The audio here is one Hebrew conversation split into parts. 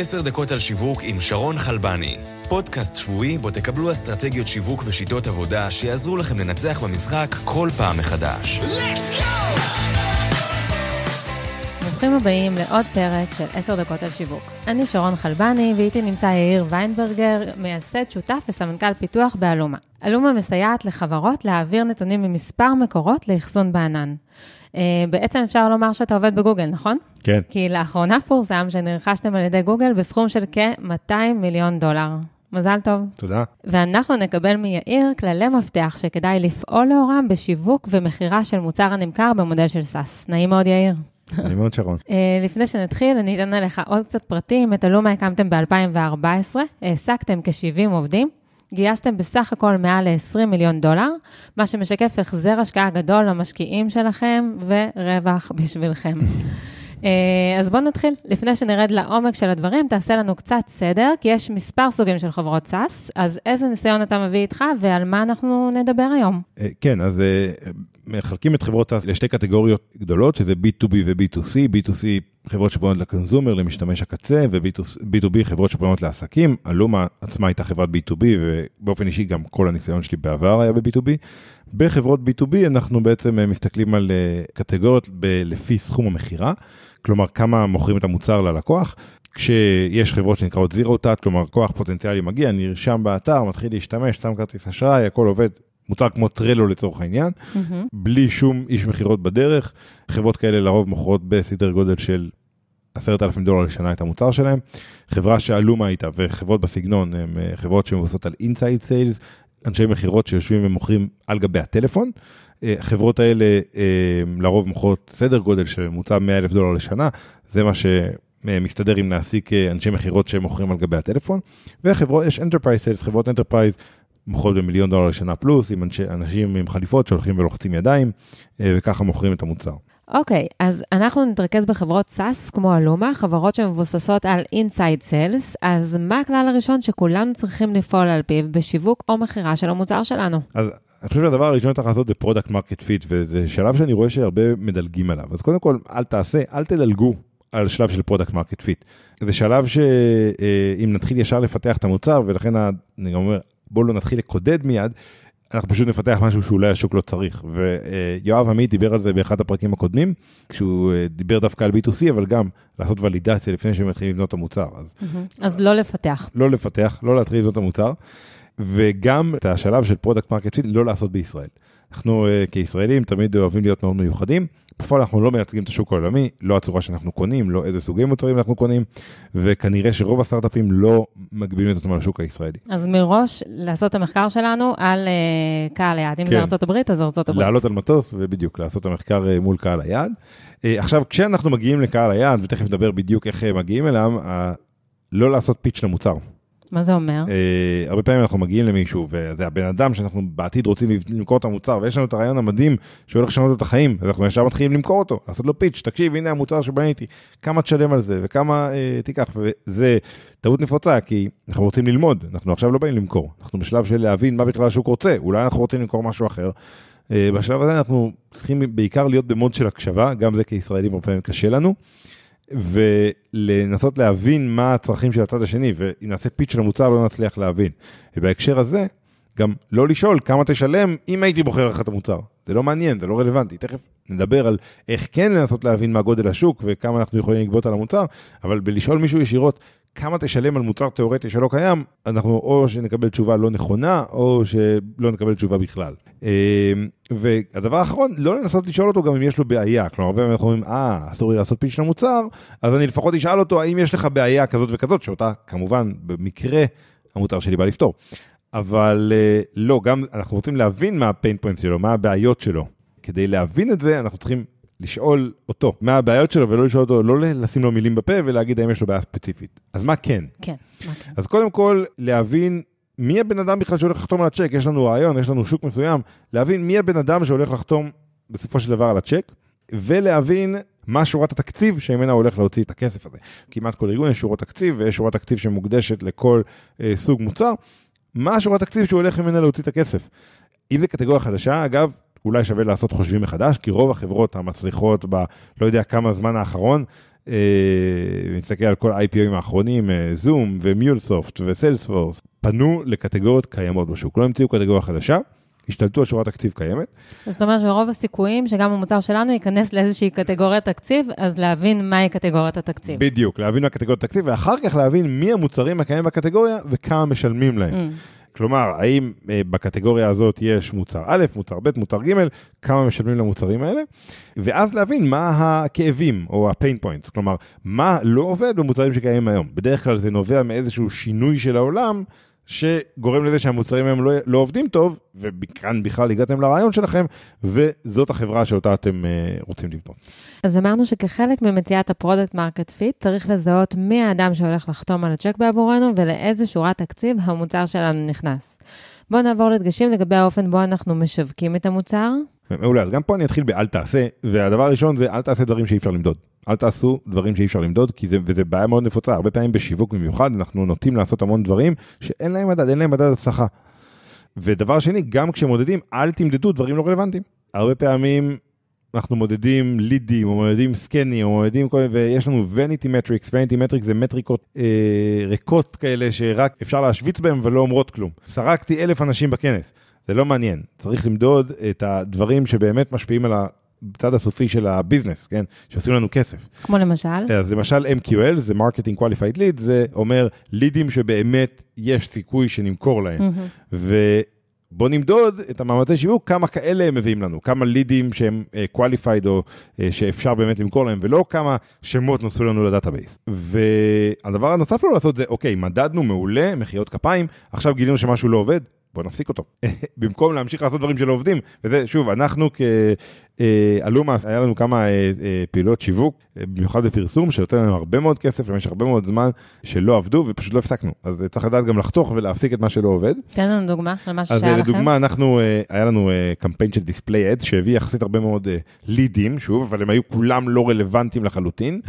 עשר דקות על שיווק עם שרון חלבני. פודקאסט שבועי בו תקבלו אסטרטגיות שיווק ושיטות עבודה שיעזרו לכם לנצח במשחק כל פעם מחדש. Let's go! ברוכים הבאים לעוד פרק של עשר דקות על שיווק. אני שרון חלבני, ואיתי נמצא יאיר ויינברגר, מייסד שותף וסמנכ"ל פיתוח באלומה. אלומה מסייעת לחברות להעביר נתונים ממספר מקורות לאחסון בענן. Uh, בעצם אפשר לומר שאתה עובד בגוגל, נכון? כן. כי לאחרונה פורסם שנרכשתם על ידי גוגל בסכום של כ-200 מיליון דולר. מזל טוב. תודה. ואנחנו נקבל מיאיר כללי מפתח שכדאי לפעול לאורם בשיווק ומכירה של מוצר הנמכר במודל של SaaS. נעים מאוד, יאיר. נעים מאוד, שרון. Uh, לפני שנתחיל, אני אתן עליך עוד קצת פרטים. את אלומה הקמתם ב-2014, העסקתם כ-70 עובדים. גייסתם בסך הכל מעל ל-20 מיליון דולר, מה שמשקף החזר השקעה גדול למשקיעים שלכם ורווח בשבילכם. אז בואו נתחיל. לפני שנרד לעומק של הדברים, תעשה לנו קצת סדר, כי יש מספר סוגים של חברות SaaS, אז איזה ניסיון אתה מביא איתך ועל מה אנחנו נדבר היום? כן, אז מחלקים את חברות SaaS לשתי קטגוריות גדולות, שזה B2B ו-B2C. B2C חברות שפועלות ל consumer, למשתמש הקצה, ו-B2B חברות שפועלות לעסקים. אלומה עצמה הייתה חברת B2B, ובאופן אישי גם כל הניסיון שלי בעבר היה ב-B2B. בחברות B2B אנחנו בעצם מסתכלים על קטגוריות ב- לפי סכום המכירה, כלומר כמה מוכרים את המוצר ללקוח. כשיש חברות שנקראות זירו טאט, כלומר כוח פוטנציאלי מגיע, נרשם באתר, מתחיל להשתמש, שם כרטיס אשראי, הכל עובד מוצר כמו טרלו לצורך העניין, mm-hmm. בלי שום איש מכירות בדרך. חברות כאלה לרוב מוכרות בסדר גודל של עשרת אלפים דולר לשנה את המוצר שלהם. חברה שאלומה הייתה וחברות בסגנון הן חברות שמבוססות על inside sales, אנשי מכירות שיושבים ומוכרים על גבי הטלפון. החברות האלה לרוב מוכרות סדר גודל של ממוצע 100 אלף דולר לשנה, זה מה שמסתדר עם להעסיק אנשי מכירות שמוכרים על גבי הטלפון. וחברות, יש enterprise sales, חברות enterprise מוכרות במיליון דולר לשנה פלוס, עם אנשי, אנשים עם חליפות שהולכים ולוחצים ידיים, וככה מוכרים את המוצר. אוקיי, okay, אז אנחנו נתרכז בחברות SaaS כמו אלומה, חברות שמבוססות על Inside Sales, אז מה הכלל הראשון שכולנו צריכים לפעול על פיו בשיווק או מכירה של המוצר שלנו? אז אני חושב שהדבר הראשון שצריך לעשות זה product market fit, וזה שלב שאני רואה שהרבה מדלגים עליו. אז קודם כל, אל תעשה, אל תדלגו על שלב של product market fit. זה שלב שאם נתחיל ישר לפתח את המוצר, ולכן אני גם אומר, בואו לא נתחיל לקודד מיד, אנחנו פשוט נפתח משהו שאולי השוק לא צריך. ויואב עמית דיבר על זה באחד הפרקים הקודמים, כשהוא דיבר דווקא על B2C, אבל גם לעשות ולידציה לפני שהם מתחילים לבנות את המוצר. אז, אז לא לפתח. לא לפתח, לא להתחיל לבנות את המוצר, וגם את השלב של product market fit לא לעשות בישראל. אנחנו כישראלים תמיד אוהבים להיות מאוד מיוחדים. בפועל אנחנו לא מייצגים את השוק העולמי, לא הצורה שאנחנו קונים, לא איזה סוגי מוצרים אנחנו קונים, וכנראה שרוב הסטארט-אפים לא מגבילים את עצמם לשוק הישראלי. אז מראש לעשות את המחקר שלנו על uh, קהל היעד, אם כן. זה ארה"ב, אז ארה"ב. לעלות על מטוס, ובדיוק, לעשות את המחקר uh, מול קהל היעד. Uh, עכשיו, כשאנחנו מגיעים לקהל היעד, ותכף נדבר בדיוק איך מגיעים אליו, uh, לא לעשות פיץ' למוצר. מה זה אומר? Uh, הרבה פעמים אנחנו מגיעים למישהו, וזה הבן אדם שאנחנו בעתיד רוצים למכור את המוצר, ויש לנו את הרעיון המדהים שהולך לשנות את החיים, אז אנחנו ישר מתחילים למכור אותו, לעשות לו פיץ', תקשיב, הנה המוצר שבניתי, כמה תשלם על זה, וכמה uh, תיקח, וזה טעות נפוצה, כי אנחנו רוצים ללמוד, אנחנו עכשיו לא באים למכור, אנחנו בשלב של להבין מה בכלל השוק רוצה, אולי אנחנו רוצים למכור משהו אחר. Uh, בשלב הזה אנחנו צריכים בעיקר להיות במוד של הקשבה, גם זה כישראלים הרבה פעמים קשה לנו. ולנסות להבין מה הצרכים של הצד השני, ואם נעשה פיץ' של המוצר לא נצליח להבין. ובהקשר הזה, גם לא לשאול כמה תשלם אם הייתי בוחר לך את המוצר. זה לא מעניין, זה לא רלוונטי. תכף נדבר על איך כן לנסות להבין מה גודל השוק וכמה אנחנו יכולים לגבות על המוצר, אבל בלשאול מישהו ישירות כמה תשלם על מוצר תיאורטי שלא קיים, אנחנו או שנקבל תשובה לא נכונה, או שלא נקבל תשובה בכלל. והדבר האחרון, לא לנסות לשאול אותו גם אם יש לו בעיה. כלומר, הרבה פעמים אנחנו אומרים, אה, אסור לי לעשות פיץ' למוצר, אז אני לפחות אשאל אותו, האם יש לך בעיה כזאת וכזאת, שאותה כמובן, במקרה, המוצר שלי בא לפתור. אבל לא, גם אנחנו רוצים להבין מה הפיין פוינט שלו, מה הבעיות שלו. כדי להבין את זה, אנחנו צריכים לשאול אותו מה הבעיות שלו ולא לשאול אותו, לא לשים לו מילים בפה ולהגיד האם יש לו בעיה ספציפית. אז מה כן? כן, מה כן? אז קודם כל, להבין מי הבן אדם בכלל שהולך לחתום על הצ'ק, יש לנו רעיון, יש לנו שוק מסוים, להבין מי הבן אדם שהולך לחתום בסופו של דבר על הצ'ק, ולהבין מה שורת התקציב שממנה הולך להוציא את הכסף הזה. כמעט כל ארגון יש שורות תקציב, ויש שורת תקציב שמוקדשת לכל אה, סוג מוצר. מה שורת התקציב שהוא הולך ממנה להוציא את הכסף? אם זה קטגוריה חדשה, אגב, אולי שווה לעשות חושבים מחדש, כי רוב החברות המצליחות ב... לא יודע כמה זמן האחרון, אה, נסתכל על כל ה-IPOים האחרונים, זום ומיולסופט וסיילספורס, פנו לקטגוריות קיימות בשוק, לא המציאו קטגוריה חדשה. השתלטו על שורת תקציב קיימת. זאת אומרת שרוב הסיכויים שגם המוצר שלנו ייכנס לאיזושהי קטגוריית תקציב, אז להבין מהי קטגוריית התקציב. בדיוק, להבין מה קטגוריית התקציב, ואחר כך להבין מי המוצרים הקיימים בקטגוריה וכמה משלמים להם. Mm. כלומר, האם אה, בקטגוריה הזאת יש מוצר א', מוצר ב', מוצר ג', כמה משלמים למוצרים האלה, ואז להבין מה הכאבים או ה-pain כלומר, מה לא עובד במוצרים שקיימים היום. בדרך כלל זה נובע מאיזשהו שינוי של העולם, שגורם לזה שהמוצרים היום לא, לא עובדים טוב, וכאן בכלל הגעתם לרעיון שלכם, וזאת החברה שאותה אתם uh, רוצים לבנות. אז אמרנו שכחלק ממציאת ה product market fit, צריך לזהות מי האדם שהולך לחתום על הצ'ק בעבורנו ולאיזה שורת תקציב המוצר שלנו נכנס. בואו נעבור לדגשים לגבי האופן בו אנחנו משווקים את המוצר. מעולה, אז גם פה אני אתחיל באל תעשה, והדבר הראשון זה אל תעשה דברים שאי אפשר למדוד. אל תעשו דברים שאי אפשר למדוד, כי זה, וזה בעיה מאוד נפוצה, הרבה פעמים בשיווק במיוחד, אנחנו נוטים לעשות המון דברים שאין להם מדד, אין להם מדד הצלחה. ודבר שני, גם כשמודדים, אל תמדדו דברים לא רלוונטיים. הרבה פעמים אנחנו מודדים לידים, או מודדים scans, או מודדים כל מיני, ויש לנו vanity metrics, vanity metrics זה מטריקות אה, ריקות כאלה, שרק אפשר להשוויץ בהם ולא אומרות כלום. סרקתי אלף אנשים בכנס. זה לא מעניין, צריך למדוד את הדברים שבאמת משפיעים על הצד הסופי של ה business, כן? שעושים לנו כסף. כמו למשל? אז למשל MQL, זה Marketing Qualified Lead, זה אומר לידים שבאמת יש סיכוי שנמכור להם. Mm-hmm. ובוא נמדוד את המאמצי שיווק, כמה כאלה הם מביאים לנו, כמה לידים שהם uh, qualified או uh, שאפשר באמת למכור להם, ולא כמה שמות נוספו לנו לדאטאבייס. והדבר הנוסף לא לעשות זה, אוקיי, מדדנו מעולה, מחיאות כפיים, עכשיו גילינו שמשהו לא עובד, בוא נפסיק אותו. במקום להמשיך לעשות דברים שלא עובדים. וזה, שוב, אנחנו כאלומה, היה לנו כמה אה, אה, פעילות שיווק, אה, במיוחד בפרסום, שהוציא לנו הרבה מאוד כסף למשך הרבה מאוד זמן, שלא עבדו ופשוט לא הפסקנו. אז צריך לדעת גם לחתוך ולהפסיק את מה שלא עובד. תן לנו דוגמה למה שהיה לכם. אז לדוגמה, אנחנו, היה לנו קמפיין של display ads, שהביא יחסית הרבה מאוד לידים, שוב, אבל הם היו כולם לא רלוונטיים לחלוטין.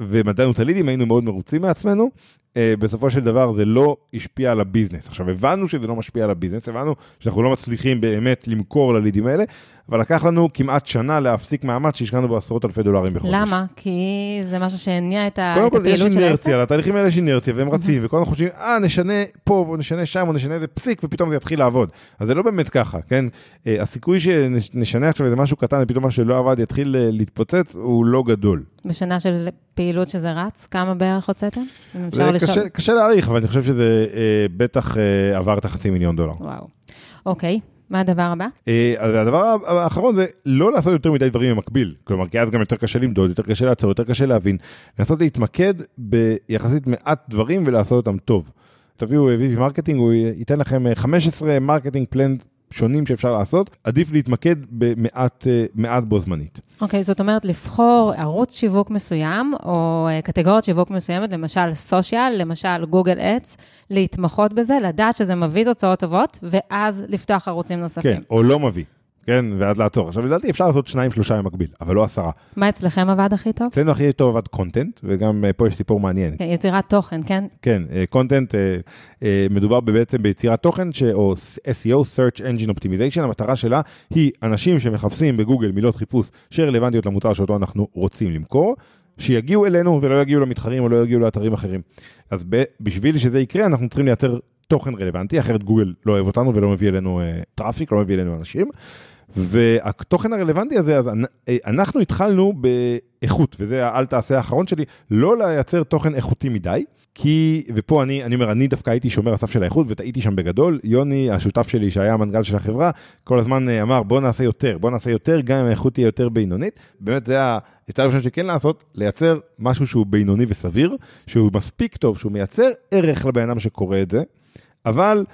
ומדדנו את הלידים, היינו מאוד מרוצים מעצמנו. Uh, בסופו של דבר זה לא השפיע על ה business. עכשיו, הבנו שזה לא משפיע על ה business, הבנו שאנחנו לא מצליחים באמת למכור ללידים האלה, אבל לקח לנו כמעט שנה להפסיק מאמץ שהשקענו בעשרות אלפי דולרים בחודש. למה? כי זה משהו שהניע את הפעילות של העסק? קודם כל, יש אינרציה, לתהליכים האלה יש אינרציה, והם רצים, וכל הזמן חושבים, אה, נשנה פה, או נשנה שם, או נשנה איזה פסיק, ופתאום זה יתחיל לעבוד. אז זה לא באמת ככה, כן? Uh, הסיכוי שנשנה עכשיו איזה משהו קטן, ופתאום מה שלא עבד יתחיל uh, להתפוצץ, הוא לא גדול. בשנה של פעילות שזה רץ, כמה בערך הוצאתם? קשה, קשה להעריך, אבל אני חושב שזה אה, בטח אה, עבר את החצי מיליון דולר. וואו. אוקיי, מה הדבר הבא? אה, אז הדבר האחרון זה לא לעשות יותר מדי דברים במקביל. כלומר, כי אז גם יותר קשה למדוד, יותר קשה לעצור, יותר קשה להבין. לנסות להתמקד ביחסית מעט דברים ולעשות אותם טוב. תביאו VP marketing, הוא ייתן לכם 15 marketing plans שונים שאפשר לעשות, עדיף להתמקד במעט מעט בו זמנית. אוקיי, okay, זאת אומרת לבחור ערוץ שיווק מסוים, או אה, קטגוריית שיווק מסוימת, למשל social, למשל Google Ads, להתמחות בזה, לדעת שזה מביא תוצאות טובות, ואז לפתוח ערוצים נוספים. כן, או לא מביא. כן, ואז לעצור. עכשיו, לדעתי אפשר לעשות שניים, שלושה במקביל, אבל לא עשרה. מה אצלכם עבד הכי טוב? אצלנו הכי טוב עבד content, וגם uh, פה יש סיפור מעניין. כן, יצירת תוכן, כן? כן, content, uh, uh, מדובר בעצם ביצירת תוכן, ש... או SEO, Search Engine Optimization, המטרה שלה היא אנשים שמחפשים בגוגל מילות חיפוש שרלוונטיות למוצר שאותו אנחנו רוצים למכור. שיגיעו אלינו ולא יגיעו למתחרים או לא יגיעו לאתרים אחרים. אז בשביל שזה יקרה, אנחנו צריכים לייצר תוכן רלוונטי, אחרת גוגל לא אוהב אותנו ולא מביא אלינו traffic, לא מביא אלינו אנשים. והתוכן הרלוונטי הזה, אז אנחנו התחלנו באיכות, וזה האל תעשה האחרון שלי, לא לייצר תוכן איכותי מדי, כי, ופה אני, אני אומר, אני דווקא הייתי שומר הסף של האיכות וטעיתי שם בגדול. יוני, השותף שלי, שהיה המנכ"ל של החברה, כל הזמן אה, אמר, בוא נעשה יותר, בוא נעשה יותר, גם אם האיכות תהיה יותר בינונית. באמת, זה הצד הראשון שכן לעשות, לייצר משהו שהוא בינוני וסביר, שהוא מספיק טוב, שהוא מייצר ערך לבן אדם שקורא את זה, אבל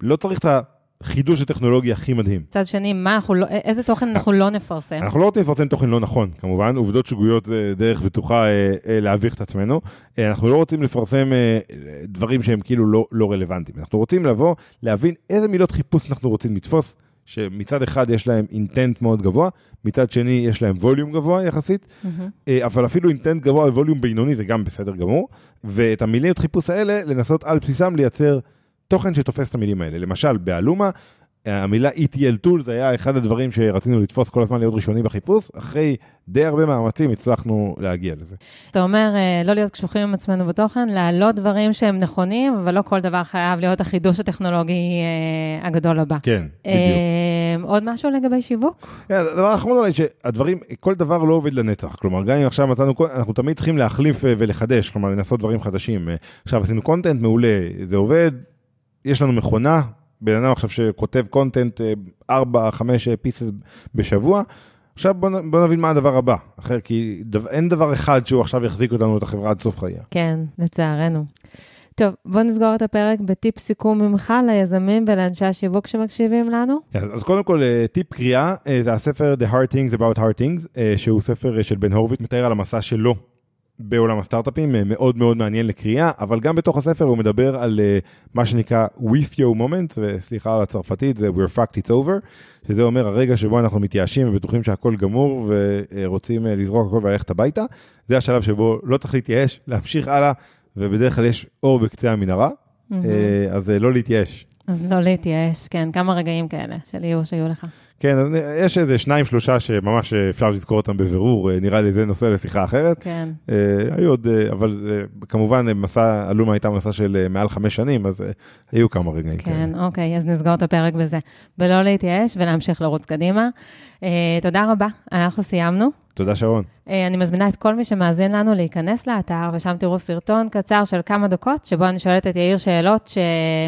לא צריך את ה... חידוש הטכנולוגי הכי מדהים. מצד שני, מה אנחנו לא, איזה תוכן אנחנו לא נפרסם? אנחנו לא רוצים לפרסם תוכן לא נכון, כמובן, עובדות שגויות זה דרך בטוחה אה, אה, להביך את עצמנו. אה, אנחנו לא רוצים לפרסם אה, דברים שהם כאילו לא, לא רלוונטיים. אנחנו רוצים לבוא, להבין איזה מילות חיפוש אנחנו רוצים לתפוס, שמצד אחד יש להם אינטנט מאוד גבוה, מצד שני יש להם ווליום גבוה יחסית, mm-hmm. אה, אבל אפילו אינטנט גבוה וווליום בינוני זה גם בסדר גמור, ואת המילות חיפוש האלה, לנסות על בסיסם לייצר... תוכן שתופס את המילים האלה. למשל, באלומה, המילה ETL Tools היה אחד הדברים שרצינו לתפוס כל הזמן להיות ראשוני בחיפוש, אחרי די הרבה מאמצים הצלחנו להגיע לזה. אתה אומר, אה, לא להיות קשוחים עם עצמנו בתוכן, להעלות דברים שהם נכונים, אבל לא כל דבר חייב להיות החידוש הטכנולוגי אה, הגדול הבא. כן, בדיוק. עוד משהו לגבי שיווק? הדבר האחרון אולי שהדברים, כל דבר לא עובד לנצח. כלומר, גם אם עכשיו מצאנו, אנחנו תמיד צריכים להחליף ולחדש, כלומר, לנסות דברים חדשים. עכשיו עשינו קונטנט מעולה, זה עובד, יש לנו מכונה, בן אדם עכשיו שכותב קונטנט 4, 5 פיסס בשבוע, עכשיו בוא, בוא נבין מה הדבר הבא, אחר, כי דו, אין דבר אחד שהוא עכשיו יחזיק אותנו את החברה עד סוף חייה. כן, לצערנו. טוב, בוא נסגור את הפרק בטיפ סיכום ממך ליזמים ולאנשי השיווק שמקשיבים לנו. אז קודם כל, טיפ קריאה, זה הספר The Hard Things About Hard Things, שהוא ספר של בן הורוביץ, מתאר על המסע שלו בעולם הסטארט-אפים, מאוד מאוד מעניין לקריאה, אבל גם בתוך הספר הוא מדבר על uh, מה שנקרא with you moment, וסליחה על הצרפתית, זה we're fucked it's over, שזה אומר הרגע שבו אנחנו מתייאשים ובטוחים שהכל גמור ורוצים uh, לזרוק הכל וללכת הביתה, זה השלב שבו לא צריך להתייאש, להמשיך הלאה, ובדרך כלל יש אור בקצה המנהרה, mm-hmm. אז לא להתייאש. אז לא להתייאש, כן, כמה רגעים כאלה של ייאוש היו לך. כן, יש איזה שניים, שלושה שממש אפשר לזכור אותם בבירור, נראה לי זה נושא לשיחה אחרת. כן. אה, היו עוד, אבל כמובן, מסע, אלומה הייתה מסע של מעל חמש שנים, אז היו כמה רגעים כן, כן, אוקיי, אז נסגור את הפרק בזה. ולא להתייאש ולהמשיך לרוץ קדימה. תודה רבה, אנחנו סיימנו. תודה, שרון. אני מזמינה את כל מי שמאזין לנו להיכנס לאתר, ושם תראו סרטון קצר של כמה דקות, שבו אני שואלת את יאיר שאלות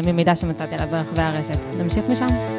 ממידע שמצאתי עליו ברחבי הרשת. נמשיך משם.